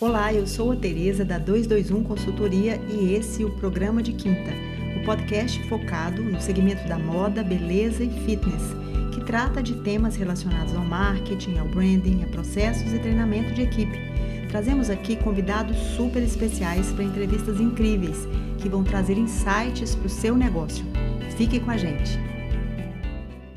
Olá, eu sou a Tereza da 221 Consultoria e esse é o programa de quinta, o podcast focado no segmento da moda, beleza e fitness, que trata de temas relacionados ao marketing, ao branding, a processos e treinamento de equipe. Trazemos aqui convidados super especiais para entrevistas incríveis que vão trazer insights para o seu negócio. Fique com a gente.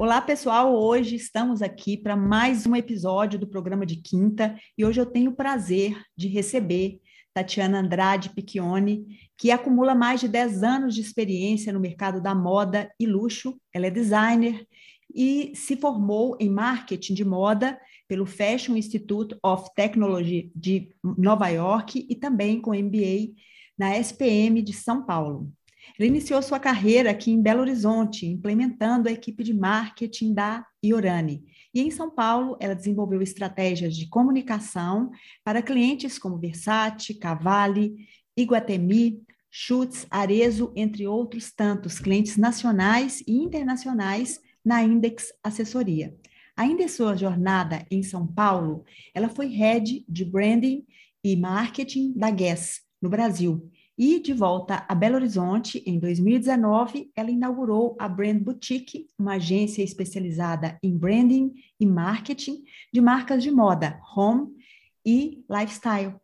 Olá, pessoal! Hoje estamos aqui para mais um episódio do programa de quinta e hoje eu tenho o prazer de receber Tatiana Andrade Piccioni, que acumula mais de 10 anos de experiência no mercado da moda e luxo. Ela é designer e se formou em marketing de moda pelo Fashion Institute of Technology de Nova York e também com MBA na SPM de São Paulo. Ela iniciou sua carreira aqui em Belo Horizonte, implementando a equipe de marketing da Iorani. E em São Paulo, ela desenvolveu estratégias de comunicação para clientes como Versace, Cavalli, Iguatemi, Schutz, Arezo, entre outros tantos clientes nacionais e internacionais na Index Assessoria. Ainda em sua jornada em São Paulo, ela foi head de branding e marketing da Guess no Brasil e de volta a Belo Horizonte, em 2019, ela inaugurou a Brand Boutique, uma agência especializada em branding e marketing de marcas de moda, home e lifestyle.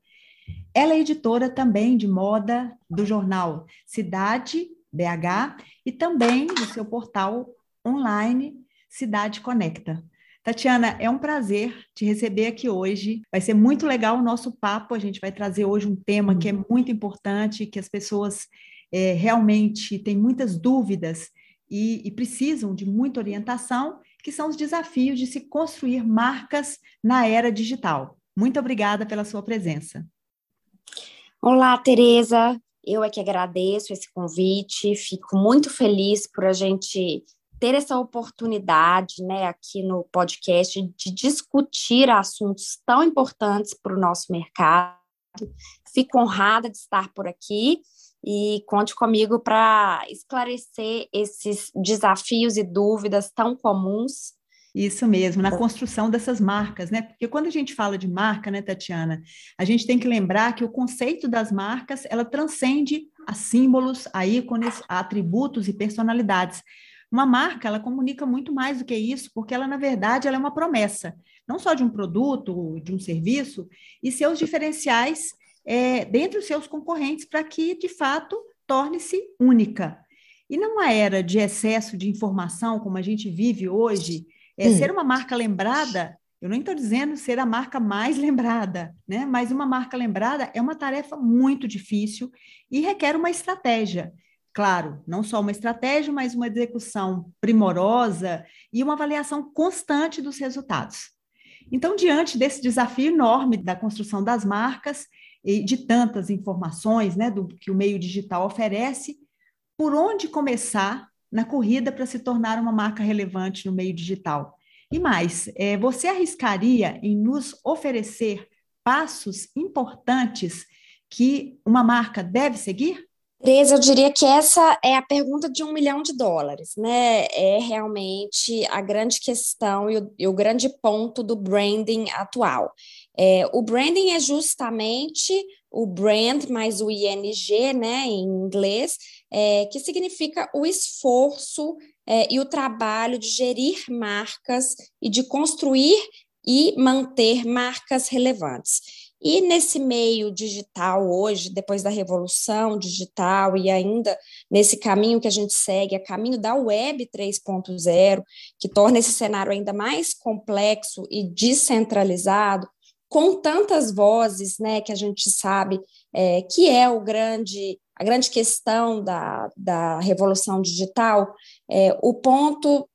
Ela é editora também de moda do jornal Cidade BH e também do seu portal online Cidade Conecta. Tatiana, é um prazer te receber aqui hoje. Vai ser muito legal o nosso papo. A gente vai trazer hoje um tema que é muito importante, que as pessoas é, realmente têm muitas dúvidas e, e precisam de muita orientação, que são os desafios de se construir marcas na era digital. Muito obrigada pela sua presença. Olá, Tereza. Eu é que agradeço esse convite. Fico muito feliz por a gente ter essa oportunidade, né, aqui no podcast, de discutir assuntos tão importantes para o nosso mercado. Fico honrada de estar por aqui e conte comigo para esclarecer esses desafios e dúvidas tão comuns. Isso mesmo, na construção dessas marcas, né? Porque quando a gente fala de marca, né, Tatiana, a gente tem que lembrar que o conceito das marcas, ela transcende a símbolos, a ícones, a atributos e personalidades. Uma marca, ela comunica muito mais do que isso, porque ela, na verdade, ela é uma promessa, não só de um produto, de um serviço, e seus diferenciais é, dentre os seus concorrentes, para que, de fato, torne-se única. E numa era de excesso de informação, como a gente vive hoje, é, ser uma marca lembrada, eu não estou dizendo ser a marca mais lembrada, né? mas uma marca lembrada é uma tarefa muito difícil e requer uma estratégia. Claro, não só uma estratégia, mas uma execução primorosa e uma avaliação constante dos resultados. Então, diante desse desafio enorme da construção das marcas e de tantas informações né, do que o meio digital oferece, por onde começar na corrida para se tornar uma marca relevante no meio digital? E mais, é, você arriscaria em nos oferecer passos importantes que uma marca deve seguir? Tereza, eu diria que essa é a pergunta de um milhão de dólares, né? É realmente a grande questão e o, e o grande ponto do branding atual. É, o branding é justamente o brand mais o ING, né, em inglês, é, que significa o esforço é, e o trabalho de gerir marcas e de construir e manter marcas relevantes. E nesse meio digital hoje, depois da revolução digital e ainda nesse caminho que a gente segue, a caminho da web 3.0, que torna esse cenário ainda mais complexo e descentralizado, com tantas vozes, né, que a gente sabe é, que é o grande a grande questão da, da revolução digital, é, o ponto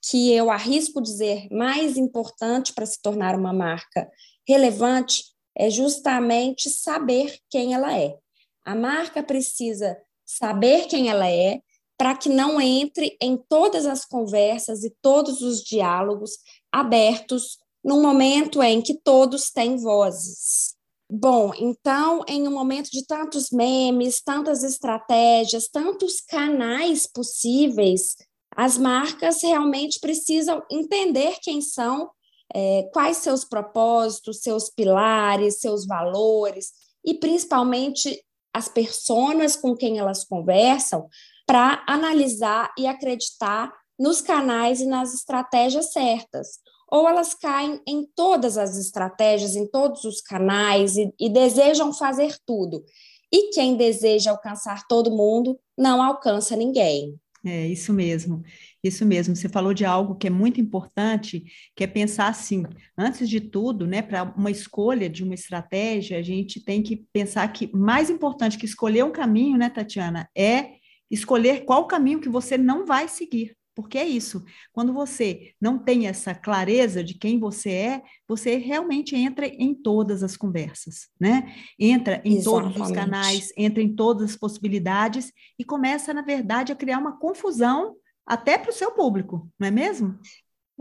que eu arrisco dizer mais importante para se tornar uma marca relevante é justamente saber quem ela é. A marca precisa saber quem ela é para que não entre em todas as conversas e todos os diálogos abertos num momento em que todos têm vozes. Bom, então, em um momento de tantos memes, tantas estratégias, tantos canais possíveis, as marcas realmente precisam entender quem são é, quais seus propósitos, seus pilares, seus valores e principalmente as pessoas com quem elas conversam para analisar e acreditar nos canais e nas estratégias certas. Ou elas caem em todas as estratégias, em todos os canais e, e desejam fazer tudo. E quem deseja alcançar todo mundo não alcança ninguém. É isso mesmo, isso mesmo. Você falou de algo que é muito importante, que é pensar assim, antes de tudo, né, para uma escolha de uma estratégia, a gente tem que pensar que mais importante que escolher um caminho, né, Tatiana, é escolher qual caminho que você não vai seguir. Porque é isso. Quando você não tem essa clareza de quem você é, você realmente entra em todas as conversas, né? Entra em Exatamente. todos os canais, entra em todas as possibilidades e começa, na verdade, a criar uma confusão até para o seu público, não é mesmo?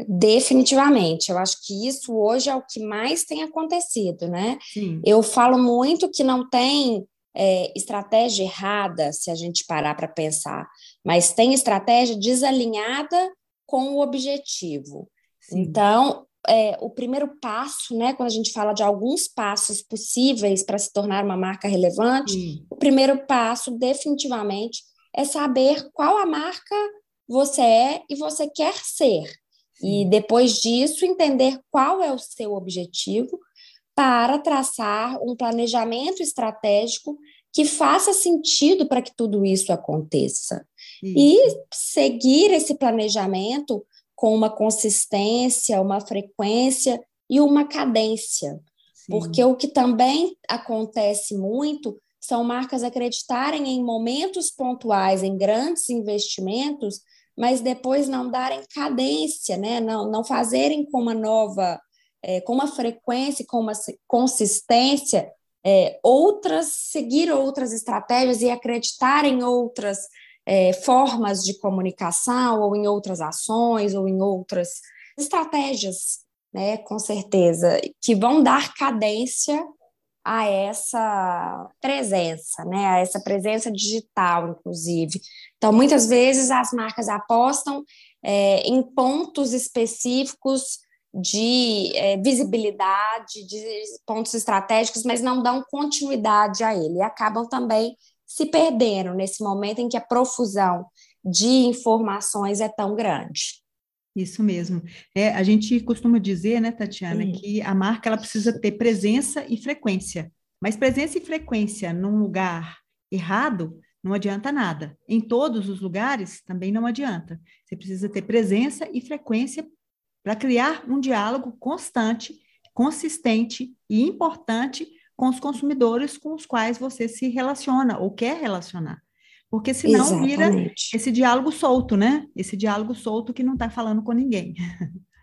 Definitivamente, eu acho que isso hoje é o que mais tem acontecido, né? Sim. Eu falo muito que não tem é, estratégia errada, se a gente parar para pensar, mas tem estratégia desalinhada com o objetivo. Sim. Então, é, o primeiro passo, né, quando a gente fala de alguns passos possíveis para se tornar uma marca relevante, Sim. o primeiro passo, definitivamente, é saber qual a marca você é e você quer ser. Sim. E depois disso, entender qual é o seu objetivo para traçar um planejamento estratégico que faça sentido para que tudo isso aconteça. Isso. E seguir esse planejamento com uma consistência, uma frequência e uma cadência. Sim. Porque o que também acontece muito são marcas acreditarem em momentos pontuais, em grandes investimentos, mas depois não darem cadência, né? não, não fazerem com uma nova é, com uma frequência, com uma consistência, é, outras, seguir outras estratégias e acreditar em outras é, formas de comunicação, ou em outras ações, ou em outras estratégias, né, com certeza, que vão dar cadência a essa presença, né, a essa presença digital, inclusive. Então, muitas vezes as marcas apostam é, em pontos específicos de é, visibilidade, de pontos estratégicos, mas não dão continuidade a ele e acabam também se perdendo nesse momento em que a profusão de informações é tão grande. Isso mesmo. É, a gente costuma dizer, né, Tatiana, que a marca ela precisa ter presença e frequência. Mas presença e frequência num lugar errado não adianta nada. Em todos os lugares também não adianta. Você precisa ter presença e frequência para criar um diálogo constante, consistente e importante com os consumidores com os quais você se relaciona ou quer relacionar. Porque senão Exatamente. vira esse diálogo solto, né? Esse diálogo solto que não está falando com ninguém.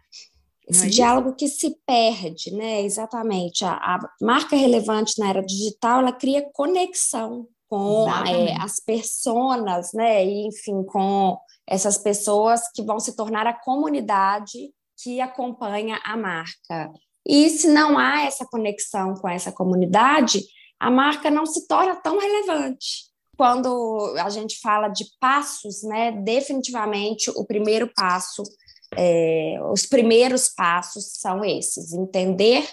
Esse é diálogo que se perde, né? Exatamente. A, a, marca relevante na era digital, ela cria conexão com é, as pessoas, né? E, enfim, com essas pessoas que vão se tornar a comunidade que acompanha a marca. E se não há essa conexão com essa comunidade, a marca não se torna tão relevante. Quando a gente fala de passos, né, definitivamente o primeiro passo, é, os primeiros passos são esses: entender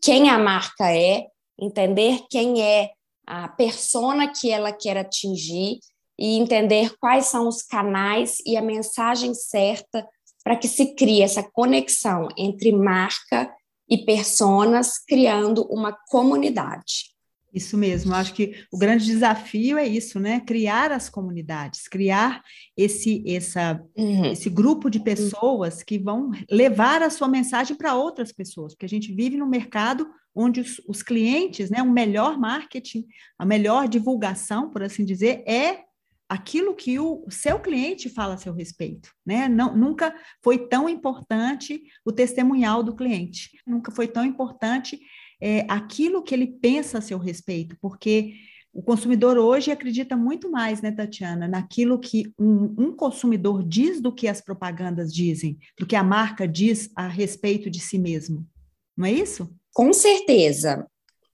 quem a marca é, entender quem é a persona que ela quer atingir e entender quais são os canais e a mensagem certa para que se crie essa conexão entre marca e personas, criando uma comunidade. Isso mesmo, acho que o grande desafio é isso, né? Criar as comunidades, criar esse, essa, uhum. esse grupo de pessoas que vão levar a sua mensagem para outras pessoas, porque a gente vive num mercado onde os, os clientes, né, o melhor marketing, a melhor divulgação, por assim dizer, é aquilo que o seu cliente fala a seu respeito, né? Não, nunca foi tão importante o testemunhal do cliente, nunca foi tão importante é, aquilo que ele pensa a seu respeito, porque o consumidor hoje acredita muito mais, né, Tatiana, naquilo que um, um consumidor diz do que as propagandas dizem, do que a marca diz a respeito de si mesmo. Não é isso? Com certeza.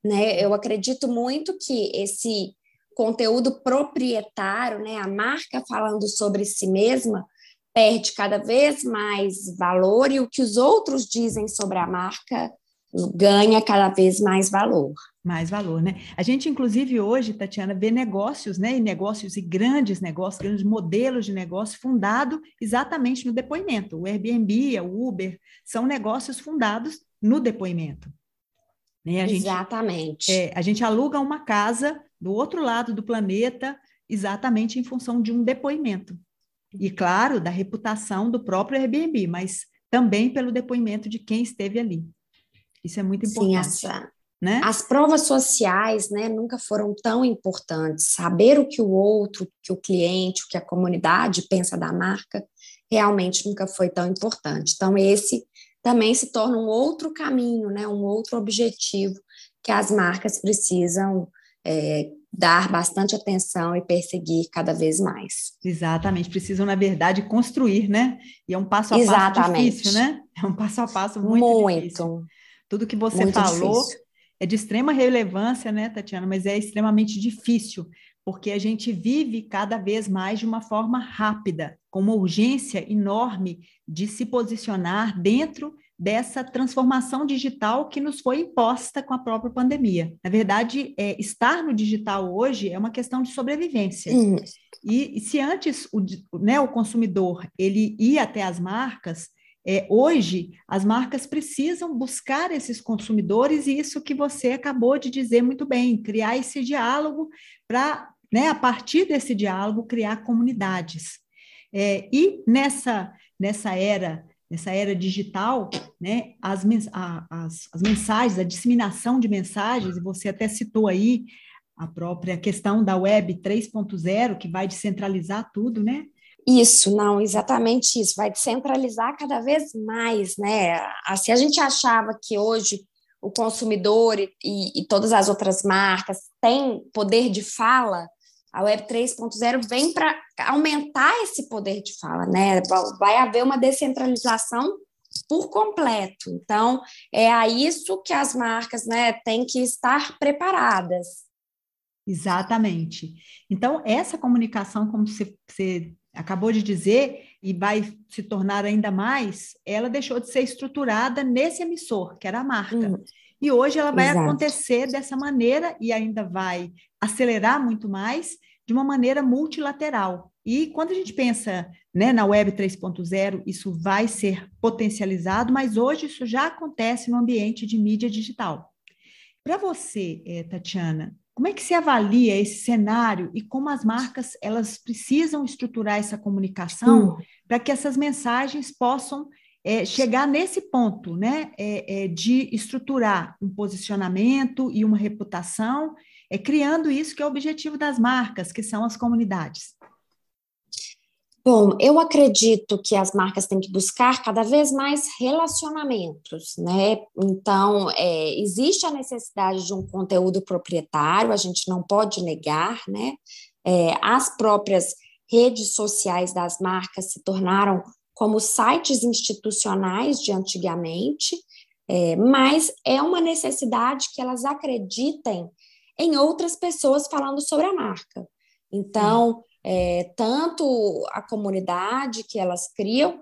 Né? Eu acredito muito que esse conteúdo proprietário, né, a marca falando sobre si mesma, perde cada vez mais valor e o que os outros dizem sobre a marca ganha cada vez mais valor. Mais valor, né? A gente, inclusive, hoje, Tatiana, vê negócios, né? E negócios e grandes negócios, grandes modelos de negócio fundado exatamente no depoimento. O Airbnb, o Uber, são negócios fundados no depoimento. Né? A exatamente. Gente, é, a gente aluga uma casa do outro lado do planeta exatamente em função de um depoimento. E, claro, da reputação do próprio Airbnb, mas também pelo depoimento de quem esteve ali. Isso é muito importante. Sim, essa, né? As provas sociais né, nunca foram tão importantes. Saber o que o outro, que o cliente, o que a comunidade pensa da marca, realmente nunca foi tão importante. Então, esse também se torna um outro caminho, né, um outro objetivo que as marcas precisam é, dar bastante atenção e perseguir cada vez mais. Exatamente, precisam, na verdade, construir, né? E é um passo a passo Exatamente. difícil, né? É um passo a passo muito, muito. difícil. Tudo que você muito falou difícil. é de extrema relevância, né, Tatiana? Mas é extremamente difícil, porque a gente vive cada vez mais de uma forma rápida, com uma urgência enorme de se posicionar dentro dessa transformação digital que nos foi imposta com a própria pandemia. Na verdade, é, estar no digital hoje é uma questão de sobrevivência. E, e, se antes o, né, o consumidor ele ia até as marcas, é, hoje as marcas precisam buscar esses consumidores e isso que você acabou de dizer muito bem, criar esse diálogo para, né, a partir desse diálogo, criar comunidades. É, e nessa, nessa era nessa era digital, né, as, a, as, as mensagens, a disseminação de mensagens, e você até citou aí a própria questão da web 3.0, que vai descentralizar tudo, né? Isso, não, exatamente isso, vai descentralizar cada vez mais, né? Assim, a gente achava que hoje o consumidor e, e todas as outras marcas têm poder de fala, a Web 3.0 vem para aumentar esse poder de fala, né? Vai haver uma descentralização por completo. Então, é a isso que as marcas né, têm que estar preparadas. Exatamente. Então, essa comunicação, como você, você acabou de dizer, e vai se tornar ainda mais, ela deixou de ser estruturada nesse emissor, que era a marca. Hum. E hoje ela vai Exato. acontecer dessa maneira e ainda vai acelerar muito mais de uma maneira multilateral. E quando a gente pensa né, na Web 3.0, isso vai ser potencializado, mas hoje isso já acontece no ambiente de mídia digital. Para você, eh, Tatiana, como é que se avalia esse cenário e como as marcas elas precisam estruturar essa comunicação hum. para que essas mensagens possam é, chegar nesse ponto, né, é, é, de estruturar um posicionamento e uma reputação, é criando isso que é o objetivo das marcas, que são as comunidades. Bom, eu acredito que as marcas têm que buscar cada vez mais relacionamentos, né? Então, é, existe a necessidade de um conteúdo proprietário, a gente não pode negar, né? É, as próprias redes sociais das marcas se tornaram como sites institucionais de antigamente, é, mas é uma necessidade que elas acreditem em outras pessoas falando sobre a marca. Então, é, tanto a comunidade que elas criam,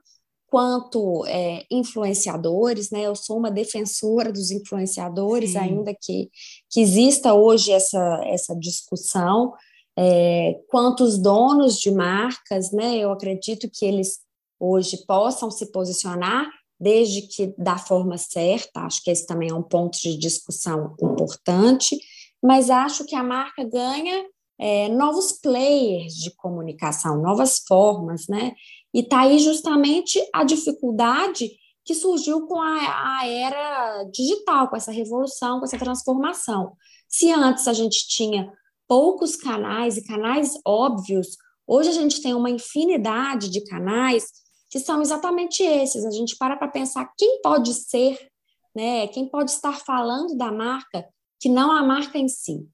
quanto é, influenciadores, né? Eu sou uma defensora dos influenciadores, Sim. ainda que, que exista hoje essa, essa discussão. É, quanto os donos de marcas, né? Eu acredito que eles hoje possam se posicionar, desde que da forma certa, acho que esse também é um ponto de discussão importante, mas acho que a marca ganha é, novos players de comunicação, novas formas, né? E está aí justamente a dificuldade que surgiu com a, a, era digital, com essa revolução, com essa transformação. Se antes a gente tinha poucos canais e canais óbvios, hoje a gente tem uma infinidade de canais que são exatamente esses. A gente para para pensar quem pode ser, né? Quem pode estar falando da marca que não a marca em si.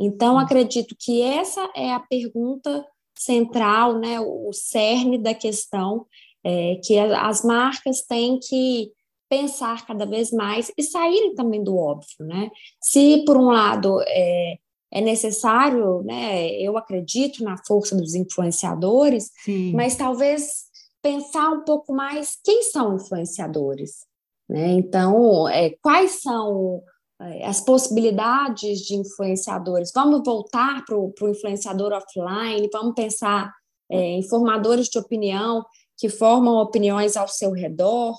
Então, acredito que essa é a pergunta central, né, o cerne da questão, é, que as marcas têm que pensar cada vez mais e saírem também do óbvio, né? Se, por um lado, é, é necessário, né, eu acredito na força dos influenciadores, Sim. mas talvez pensar um pouco mais quem são influenciadores. Né? Então, é, quais são as possibilidades de influenciadores? Vamos voltar para o influenciador offline, vamos pensar é, em formadores de opinião que formam opiniões ao seu redor,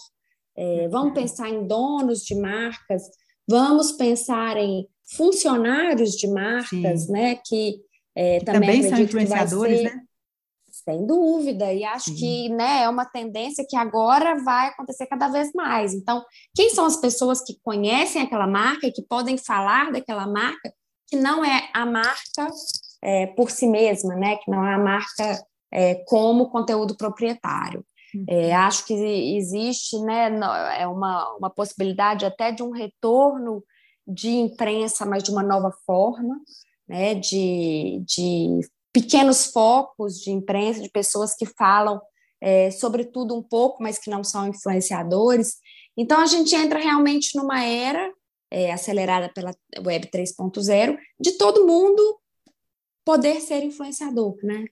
é, vamos pensar em donos de marcas, vamos pensar em funcionários de marcas, né, que, é, que também, também são influenciadores, ser, né? Sem dúvida, e acho Sim. que né, é uma tendência que agora vai acontecer cada vez mais. Então, quem são as pessoas que conhecem aquela marca e que podem falar daquela marca, que não é a marca é, por si mesma, né? Que não é a marca é, como conteúdo proprietário. É, uhum. acho que existe né, é uma, uma possibilidade até de um retorno de imprensa, mas de uma nova forma, né, de, de pequenos focos de imprensa, de pessoas que falam é, sobre tudo um pouco, mas que não são influenciadores. Então, a gente entra realmente numa era é, acelerada pela Web 3.0 de todo mundo poder ser influenciador, né?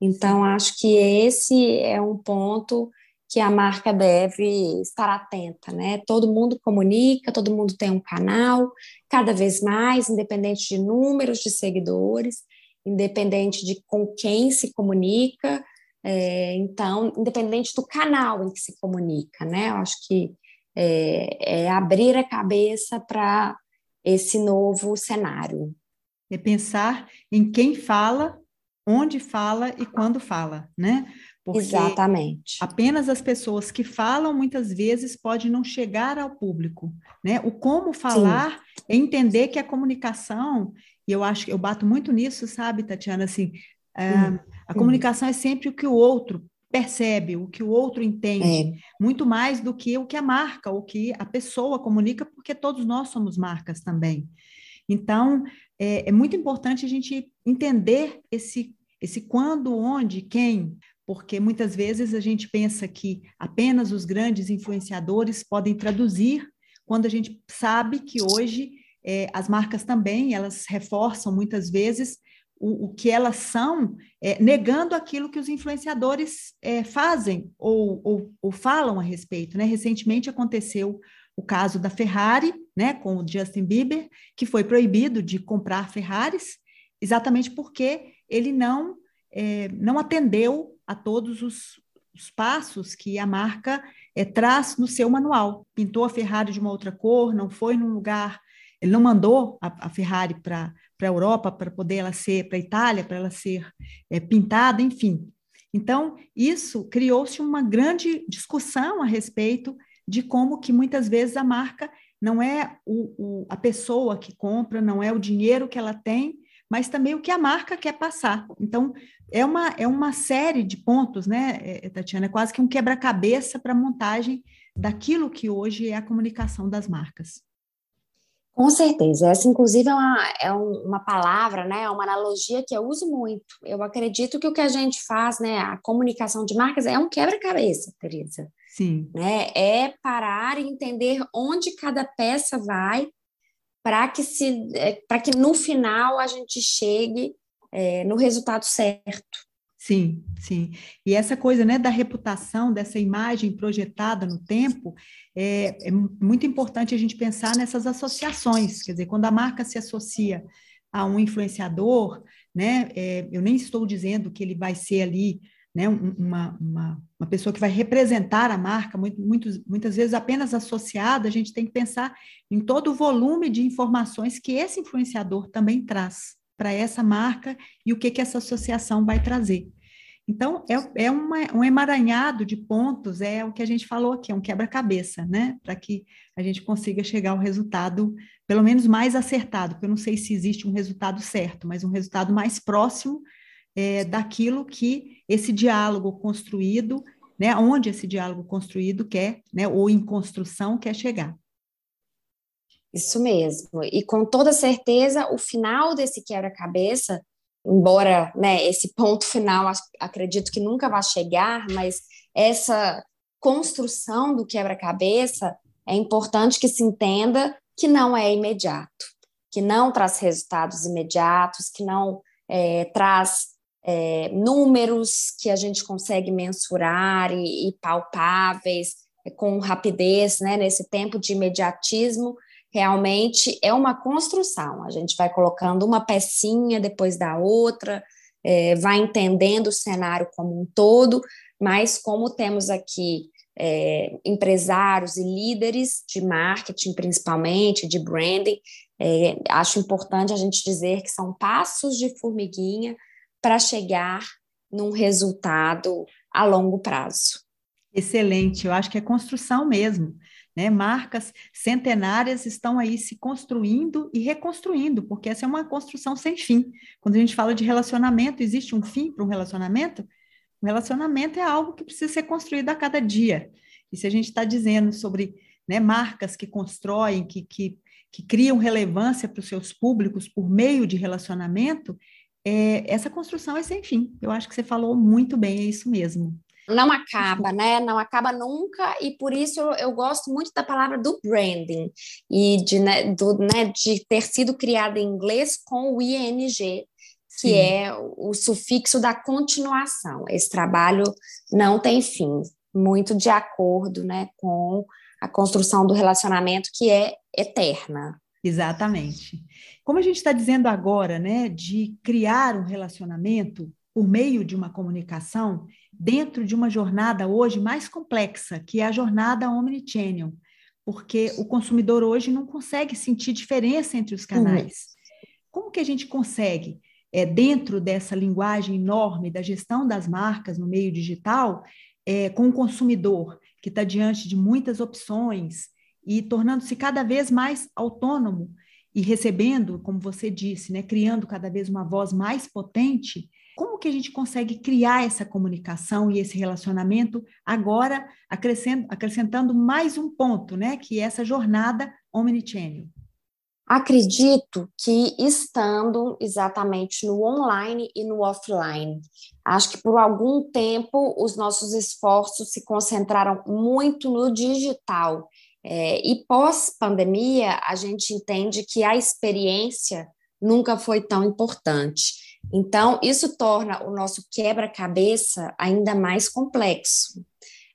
Então, acho que esse é um ponto que a marca deve estar atenta, né? Todo mundo comunica, todo mundo tem um canal, cada vez mais, independente de números de seguidores, independente de com quem se comunica, é, então, independente do canal em que se comunica, né? Eu acho que é, é abrir a cabeça para esse novo cenário. É pensar em quem fala onde fala e quando fala, né? Porque Exatamente. Apenas as pessoas que falam muitas vezes podem não chegar ao público, né? O como falar Sim. é entender que a comunicação, e eu acho que eu bato muito nisso, sabe, Tatiana, assim, hum. a comunicação é sempre o que o outro percebe, o que o outro entende, é. muito mais do que o que a marca, o que a pessoa comunica, porque todos nós somos marcas também. Então, é, é muito importante a gente entender esse, esse quando, onde, quem, porque muitas vezes a gente pensa que apenas os grandes influenciadores podem traduzir, quando a gente sabe que hoje é, as marcas também, elas reforçam muitas vezes o, o que elas são, é, negando aquilo que os influenciadores é, fazem ou, ou, ou, falam a respeito. Né? Recentemente aconteceu o caso da Ferrari, né, com o Justin Bieber, que foi proibido de comprar Ferraris, exatamente porque ele não, é, não atendeu a todos os, os passos que a marca é, traz no seu manual. Pintou a Ferrari de uma outra cor, não foi num lugar, ele não mandou a, a Ferrari para a Europa para poder ela ser, para a Itália, para ela ser é, pintada, enfim. Então, isso criou-se uma grande discussão a respeito de como que muitas vezes a marca não é o, o, a pessoa que compra, não é o dinheiro que ela tem, mas também o que a marca quer passar. Então, é uma, é uma série de pontos, né, é, é, Tatiana? É quase que um quebra-cabeça para a montagem daquilo que hoje é a comunicação das marcas. Com certeza. Essa, inclusive, é uma, é uma palavra, né? É uma analogia que eu uso muito. Eu acredito que o que a gente faz, né? A comunicação de marcas é um quebra-cabeça, Teresa. Sim. Né? É parar e entender onde cada peça vai para que se é, para que no final a gente chegue é, no resultado certo. Sim, sim. E essa coisa né, da reputação, dessa imagem projetada no tempo, é, é, muito importante a gente pensar nessas associações. Quer dizer, quando a marca se associa a um influenciador, né, é, eu nem estou dizendo que ele vai ser ali né, uma, uma, uma pessoa que vai representar a marca, muito, muitos, muitas vezes apenas associada, a gente tem que pensar em todo o volume de informações que esse influenciador também traz para essa marca e o que, que essa associação vai trazer. Então, é, é uma, um emaranhado de pontos, é o que a gente falou aqui, é um quebra-cabeça, né? Para que a gente consiga chegar ao resultado, pelo menos mais acertado, porque eu não sei se existe um resultado certo, mas um resultado mais próximo é, daquilo que esse diálogo construído, né, onde esse diálogo construído quer, né, ou em construção quer chegar. Isso mesmo. E com toda certeza, o final desse quebra-cabeça, embora né, esse ponto final acredito que nunca vai chegar, mas essa construção do quebra-cabeça é importante que se entenda que não é imediato, que não traz resultados imediatos, que não é, traz é, números que a gente consegue mensurar e, e palpáveis é, com rapidez, né, nesse tempo de imediatismo, realmente é uma construção. A gente vai colocando uma pecinha depois da outra, é, vai entendendo o cenário como um todo, mas como temos aqui é, empresários e líderes de marketing, principalmente, de branding, é, acho importante a gente dizer que são passos de formiguinha para chegar num resultado a longo prazo. Excelente, eu acho que é construção mesmo. Né? Marcas centenárias estão aí se construindo e reconstruindo, porque essa é uma construção sem fim. Quando a gente fala de relacionamento, existe um fim para um relacionamento? O relacionamento é algo que precisa ser construído a cada dia. E se a gente está dizendo sobre né, marcas que constroem, que, que, que criam relevância para os seus públicos por meio de relacionamento, é, essa construção é sem fim. Eu acho que você falou muito bem, é isso mesmo. Não acaba, né? Não acaba nunca, e por isso eu, eu gosto muito da palavra do branding e de, né, do, né, de ter sido criada em inglês com o ING, que Sim. é o sufixo da continuação. Esse trabalho não tem fim, muito de acordo né, com a construção do relacionamento que é eterna. Exatamente. Como a gente está dizendo agora, né, de criar um relacionamento por meio de uma comunicação dentro de uma jornada hoje mais complexa, que é a jornada omnichannel, porque o consumidor hoje não consegue sentir diferença entre os canais. Uhum. Como que a gente consegue, é, dentro dessa linguagem enorme da gestão das marcas no meio digital, é, com o consumidor que está diante de muitas opções, e tornando-se cada vez mais autônomo e recebendo, como você disse, né, criando cada vez uma voz mais potente, como que a gente consegue criar essa comunicação e esse relacionamento agora acrescentando mais um ponto, né, que é essa jornada omnichannel? Acredito que estando exatamente no online e no offline. Acho que por algum tempo os nossos esforços se concentraram muito no digital é, e pós-pandemia, a gente entende que a experiência nunca foi tão importante. Então, isso torna o nosso quebra-cabeça ainda mais complexo.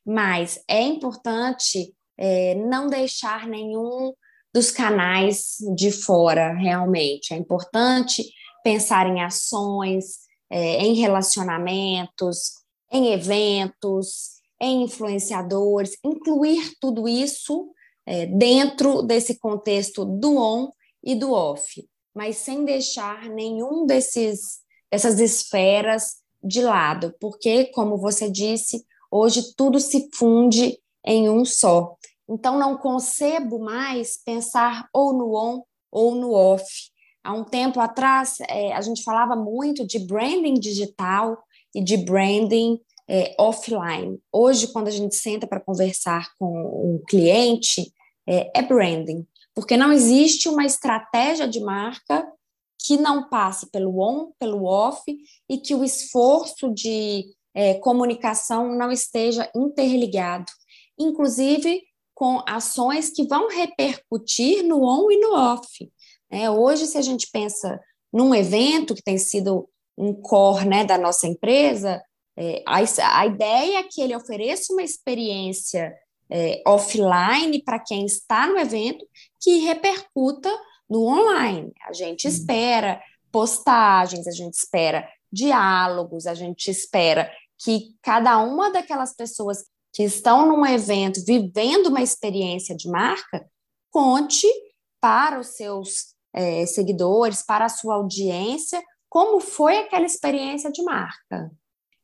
Mas é importante é, não deixar nenhum dos canais de fora, realmente. É importante pensar em ações, é, em relacionamentos, em eventos, em influenciadores, incluir tudo isso é, dentro desse contexto do on e do off, mas sem deixar nenhum desses dessas esferas de lado, porque, como você disse, hoje tudo se funde em um só. Então, não concebo mais pensar ou no on ou no off. Há um tempo atrás, é, a gente falava muito de branding digital e de branding é, offline. Hoje, quando a gente senta para conversar com um cliente, é, é branding, porque não existe uma estratégia de marca que não passe pelo on, pelo off e que o esforço de é, comunicação não esteja interligado, inclusive com ações que vão repercutir no on e no off. É, hoje, se a gente pensa num evento que tem sido um core né, da nossa empresa, é, a, a ideia é que ele ofereça uma experiência é, offline para quem está no evento que repercuta no online. A gente espera postagens, a gente espera diálogos, a gente espera que cada uma daquelas pessoas que estão num evento vivendo uma experiência de marca conte para os seus é, seguidores, para a sua audiência, como foi aquela experiência de marca.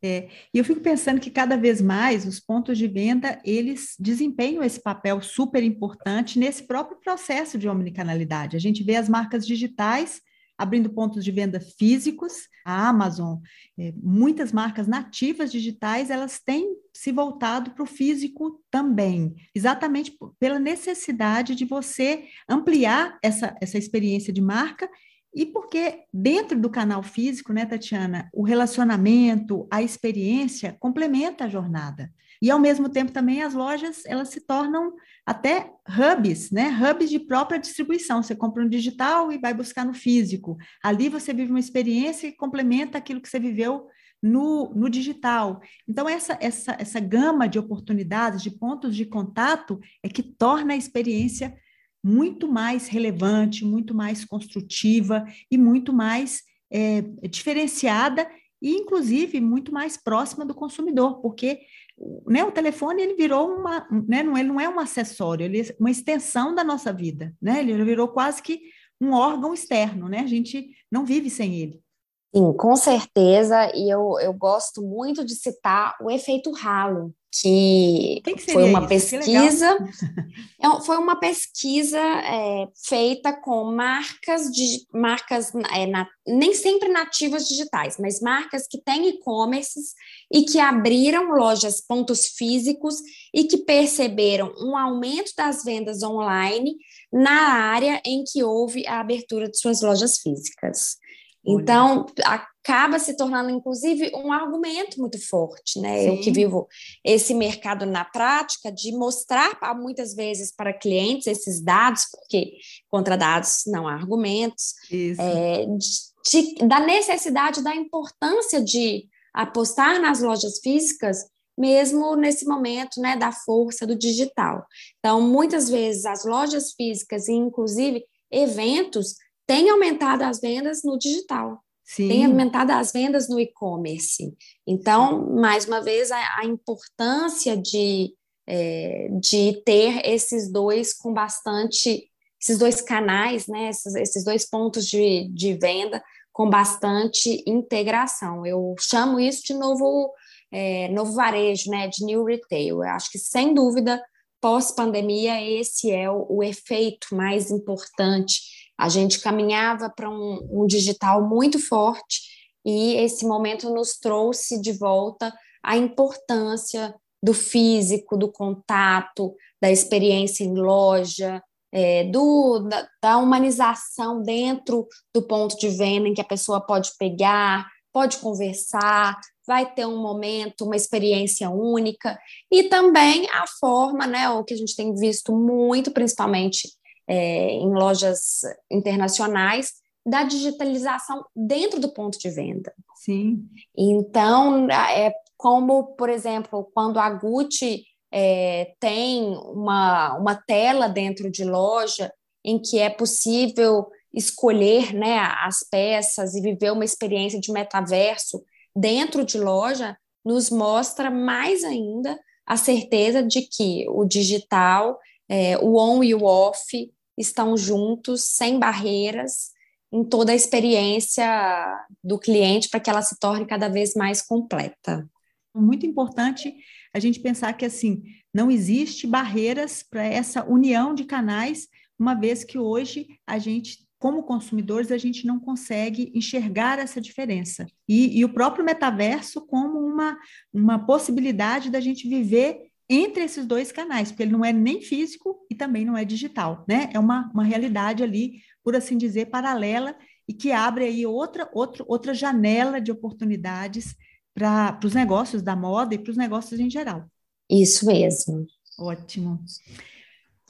É, e eu fico pensando que cada vez mais os pontos de venda eles desempenham esse papel super importante nesse próprio processo de omnicanalidade. A gente vê as marcas digitais abrindo pontos de venda físicos, a Amazon, é, muitas marcas nativas digitais elas têm se voltado para o físico também, exatamente pela necessidade de você ampliar essa, essa experiência de marca e porque dentro do canal físico, né, Tatiana, o relacionamento, a experiência complementa a jornada. E ao mesmo tempo também as lojas elas se tornam até hubs, né? Hubs de própria distribuição. Você compra no digital e vai buscar no físico. Ali você vive uma experiência que complementa aquilo que você viveu no, no digital. Então, essa, essa, essa gama de oportunidades, de pontos de contato, é que torna a experiência muito mais relevante, muito mais construtiva e muito mais é, diferenciada e, inclusive, muito mais próxima do consumidor, porque né, o telefone ele virou uma, né, não, ele não é um acessório, ele é uma extensão da nossa vida, né? Ele virou quase que um órgão externo, né? A gente não vive sem ele. Sim, com certeza, e eu, eu gosto muito de citar o efeito ralo, que, que foi uma isso? pesquisa, é foi uma pesquisa é, feita com marcas de marcas é, na, nem sempre nativas digitais, mas marcas que têm e-commerces e que abriram lojas pontos físicos e que perceberam um aumento das vendas online na área em que houve a abertura de suas lojas físicas. Então, acaba se tornando, inclusive, um argumento muito forte, né? Sim. Eu que vivo esse mercado na prática, de mostrar muitas vezes para clientes esses dados, porque contra dados não há argumentos, é, de, de, da necessidade, da importância de apostar nas lojas físicas, mesmo nesse momento né, da força do digital. Então, muitas vezes, as lojas físicas, e inclusive eventos, têm aumentado as vendas no digital. Sim. tem aumentado as vendas no e-commerce. Então, mais uma vez, a, a importância de, é, de ter esses dois com bastante, esses dois canais, né, esses, esses dois pontos de, de venda com bastante integração. Eu chamo isso de novo, é, novo varejo, né, de new retail. Eu acho que, sem dúvida, pós-pandemia, esse é o, o efeito mais importante a gente caminhava para um, um digital muito forte e esse momento nos trouxe de volta a importância do físico, do contato, da experiência em loja, é, do, da, da, humanização dentro do ponto de venda em que a pessoa pode pegar, pode conversar, vai ter um momento, uma experiência única, e também a forma, né, o que a gente tem visto muito, principalmente é, em lojas internacionais da digitalização dentro do ponto de venda. Sim. Então, é como, por exemplo, quando a Gucci é, tem uma, uma tela dentro de loja em que é possível escolher né, as peças e viver uma experiência de metaverso dentro de loja, nos mostra mais ainda a certeza de que o digital, é, o on e o off, estão juntos, sem barreiras, em toda a experiência do cliente para que ela se torne cada vez mais completa. Muito importante a gente pensar que assim não existe barreiras para essa união de canais, uma vez que hoje a gente como consumidores, a gente não consegue enxergar essa diferença. E, e, o próprio metaverso como uma, uma possibilidade da gente viver entre esses dois canais, porque ele não é nem físico e também não é digital, né? É uma, uma realidade ali, por assim dizer, paralela e que abre aí outra, outra, outra janela de oportunidades para os negócios da moda e para os negócios em geral. Isso mesmo. Ótimo.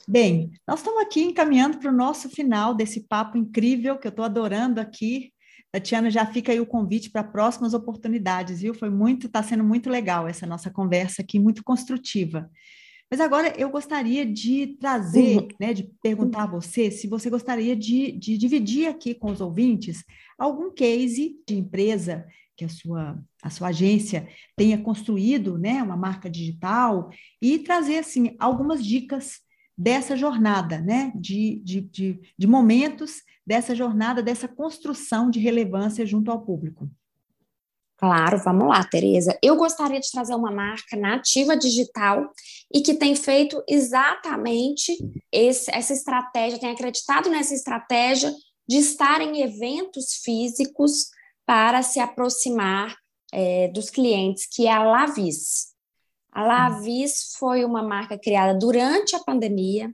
Bem, nós estamos aqui encaminhando para o nosso final desse papo incrível que eu estou adorando aqui. Tatiana, já fica aí o convite para próximas oportunidades, viu? Foi muito, está sendo muito legal essa nossa conversa aqui, muito construtiva. Mas agora eu gostaria de trazer, uhum. né, de perguntar a você se você gostaria de, de dividir aqui com os ouvintes algum case de empresa que a sua, a sua agência tenha construído, né, uma marca digital, e trazer, assim, algumas dicas dessa jornada, né, de, de, de, de momentos dessa jornada, dessa construção de relevância junto ao público? Claro, vamos lá, Tereza. Eu gostaria de trazer uma marca nativa digital e que tem feito exatamente esse, essa estratégia, tem acreditado nessa estratégia de estar em eventos físicos para se aproximar é, dos clientes, que é a Lavis. A Lavis foi uma marca criada durante a pandemia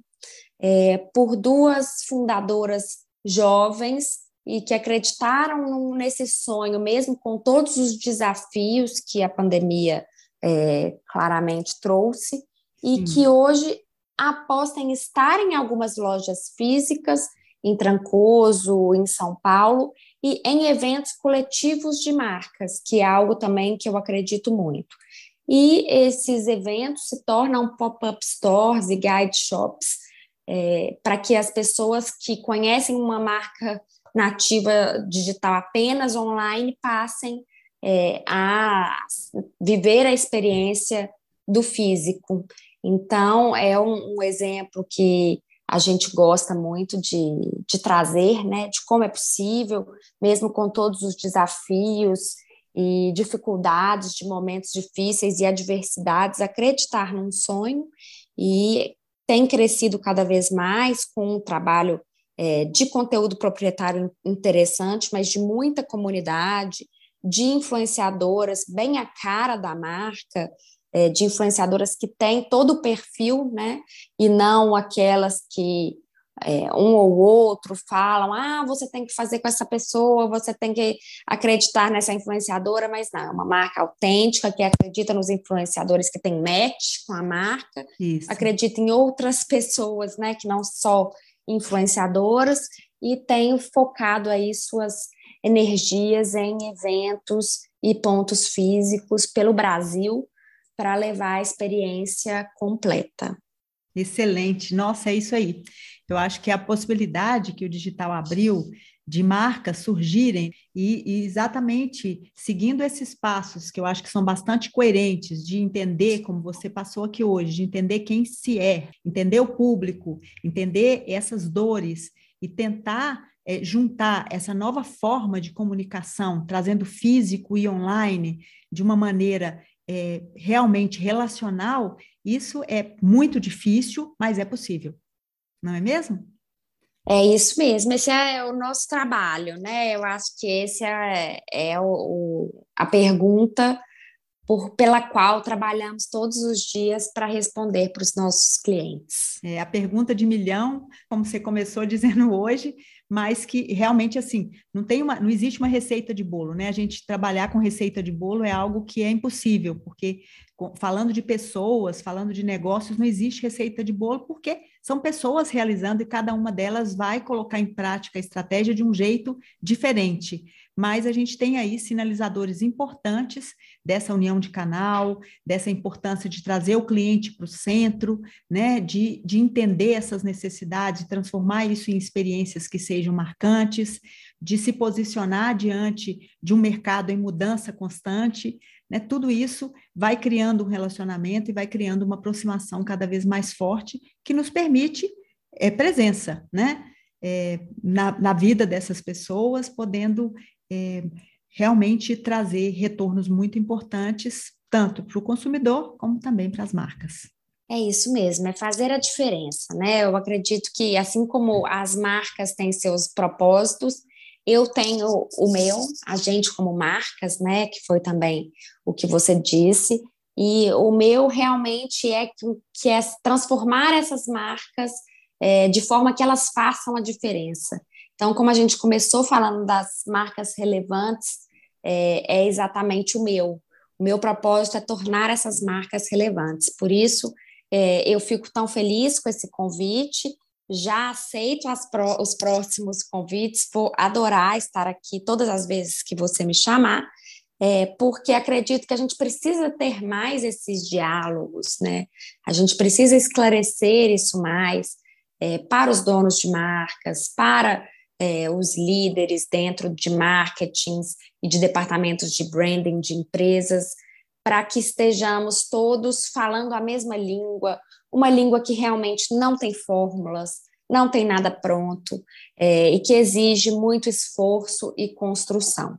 é, por duas fundadoras jovens e que acreditaram nesse sonho, mesmo com todos os desafios que a pandemia é, claramente trouxe, e Sim. que hoje aposta em estar em algumas lojas físicas, em Trancoso, em São Paulo, e em eventos coletivos de marcas, que é algo também que eu acredito muito. E esses eventos se tornam pop-up stores e guide shops é, para que as pessoas que conhecem uma marca nativa digital apenas online passem é, a viver a experiência do físico. Então, é um, um exemplo que a gente gosta muito de, de trazer, né, de como é possível, mesmo com todos os desafios e dificuldades de momentos difíceis e adversidades, acreditar num sonho e tem crescido cada vez mais com um trabalho é, de conteúdo proprietário interessante, mas de muita comunidade, de influenciadoras bem a cara da marca, é, de influenciadoras que têm todo o perfil, né? E não aquelas que é, um ou outro falam, ah, você tem que fazer com essa pessoa, você tem que acreditar nessa influenciadora, mas não, é uma marca autêntica que acredita nos influenciadores que tem match com a marca, Isso. acredita em outras pessoas, né, que não só influenciadoras, e tem focado aí suas energias em eventos e pontos físicos pelo Brasil para levar a experiência completa. Excelente, nossa, é isso aí. Eu acho que a possibilidade que o digital abriu de marcas surgirem e, e, exatamente seguindo esses passos que eu acho que são bastante coerentes de entender como você passou aqui hoje, de entender quem se é, entender o público, entender essas dores e tentar é, juntar essa nova forma de comunicação, trazendo físico e online de uma maneira é, realmente relacional, isso é muito difícil, mas é possível. Não é mesmo? É isso mesmo, esse é o nosso trabalho, né? Eu acho que esse é, é o, o, a pergunta por, pela qual trabalhamos todos os dias para responder para os nossos clientes. É a pergunta de milhão, como você começou dizendo hoje, mas que realmente assim não tem uma, não existe uma receita de bolo, né? A gente trabalhar com receita de bolo é algo que é impossível, porque falando de pessoas, falando de negócios, não existe receita de bolo, porque são pessoas realizando e cada uma delas vai colocar em prática a estratégia de um jeito diferente. Mas a gente tem aí sinalizadores importantes dessa união de canal, dessa importância de trazer o cliente para o centro, né, de, de entender essas necessidades, transformar isso em experiências que sejam marcantes, de se posicionar diante de um mercado em mudança constante, né, tudo isso vai criando um relacionamento e vai criando uma aproximação cada vez mais forte que nos permite é, presença, né? É, na, na, vida dessas pessoas, podendo é, realmente trazer retornos muito importantes, tanto para o consumidor como também para as marcas. É isso mesmo, é fazer a diferença, né? Eu acredito que, assim como as marcas têm seus propósitos, eu tenho o meu, a gente como marcas, né? Que foi também o que você disse, e o meu realmente é que, que é transformar essas marcas é, de forma que elas façam a diferença. Então, como a gente começou falando das marcas relevantes, é, é exatamente o meu. O meu propósito é tornar essas marcas relevantes. Por isso, é, eu fico tão feliz com esse convite. Já aceito os próximos convites, vou adorar estar aqui todas as vezes que você me chamar, é, porque acredito que a gente precisa ter mais esses diálogos, né? A gente precisa esclarecer isso mais é, para os donos de marcas, para é, os líderes dentro de marketing e de departamentos de branding de empresas, para que estejamos todos falando a mesma língua, uma língua que realmente não tem fórmulas, não tem nada pronto é, e que exige muito esforço e construção.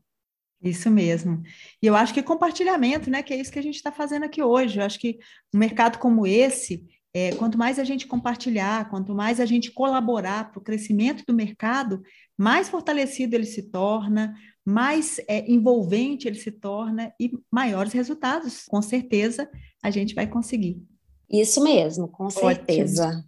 Isso mesmo. E eu acho que compartilhamento, né? Que é isso que a gente está fazendo aqui hoje. Eu acho que um mercado como esse, é, quanto mais a gente compartilhar, quanto mais a gente colaborar para o crescimento do mercado, mais fortalecido ele se torna, mais é, envolvente ele se torna e maiores resultados, com certeza, a gente vai conseguir. Isso mesmo, com certeza. Ótimo.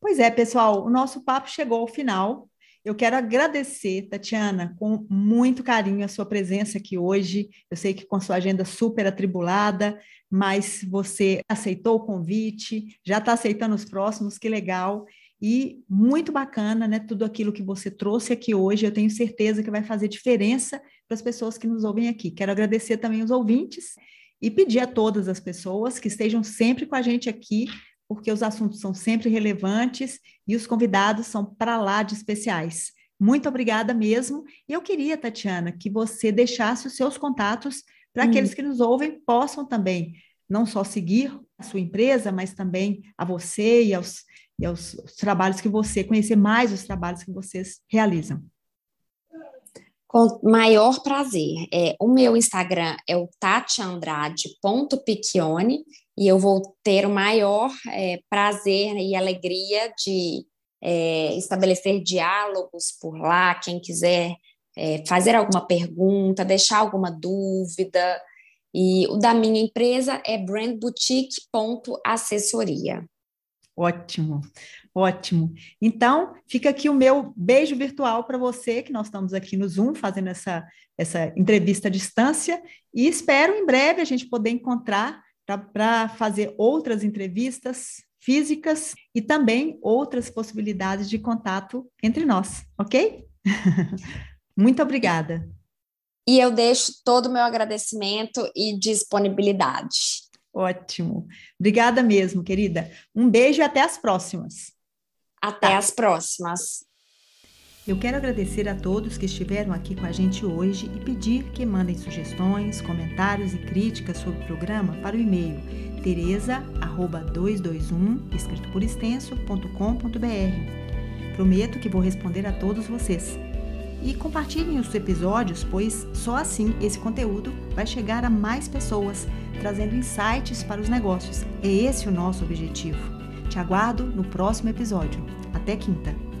Pois é, pessoal, o nosso papo chegou ao final Eu quero agradecer, Tatiana, com muito carinho a sua presença aqui hoje. Eu sei que com sua agenda super atribulada, mas você aceitou o convite, já está aceitando os próximos, que legal. E muito bacana, né? Tudo aquilo que você trouxe aqui hoje, eu tenho certeza que vai fazer diferença para as pessoas que nos ouvem aqui. Quero agradecer também os ouvintes e pedir a todas as pessoas que estejam sempre com a gente aqui porque os assuntos são sempre relevantes e os convidados são para lá de especiais. Muito obrigada mesmo. E eu queria, Tatiana, que você deixasse os seus contatos para hum. aqueles que nos ouvem possam também não só seguir a sua empresa, mas também a você e aos, e aos trabalhos que você, conhecer mais os trabalhos que vocês realizam. Com maior prazer. É, o meu Instagram é o tatiandrade.piccione e eu vou ter o maior é, prazer e alegria de é, estabelecer diálogos por lá, quem quiser é, fazer alguma pergunta, deixar alguma dúvida. E o da minha empresa é brandboutique.assessoria. Ótimo, ótimo. Então, fica aqui o meu beijo virtual para você, que nós estamos aqui no Zoom fazendo essa, essa entrevista à distância, e espero em breve a gente poder encontrar para fazer outras entrevistas físicas e também outras possibilidades de contato entre nós, ok? Muito obrigada. E eu deixo todo o meu agradecimento e disponibilidade. Ótimo. Obrigada mesmo, querida. Um beijo e até as próximas. Até tá. as próximas. Eu quero agradecer a todos que estiveram aqui com a gente hoje e pedir que mandem sugestões, comentários e críticas sobre o programa para o e-mail tereza@221 escrito por extenso.com.br. Prometo que vou responder a todos vocês. E compartilhem os episódios, pois só assim esse conteúdo vai chegar a mais pessoas, trazendo insights para os negócios. É esse o nosso objetivo. Te aguardo no próximo episódio. Até quinta!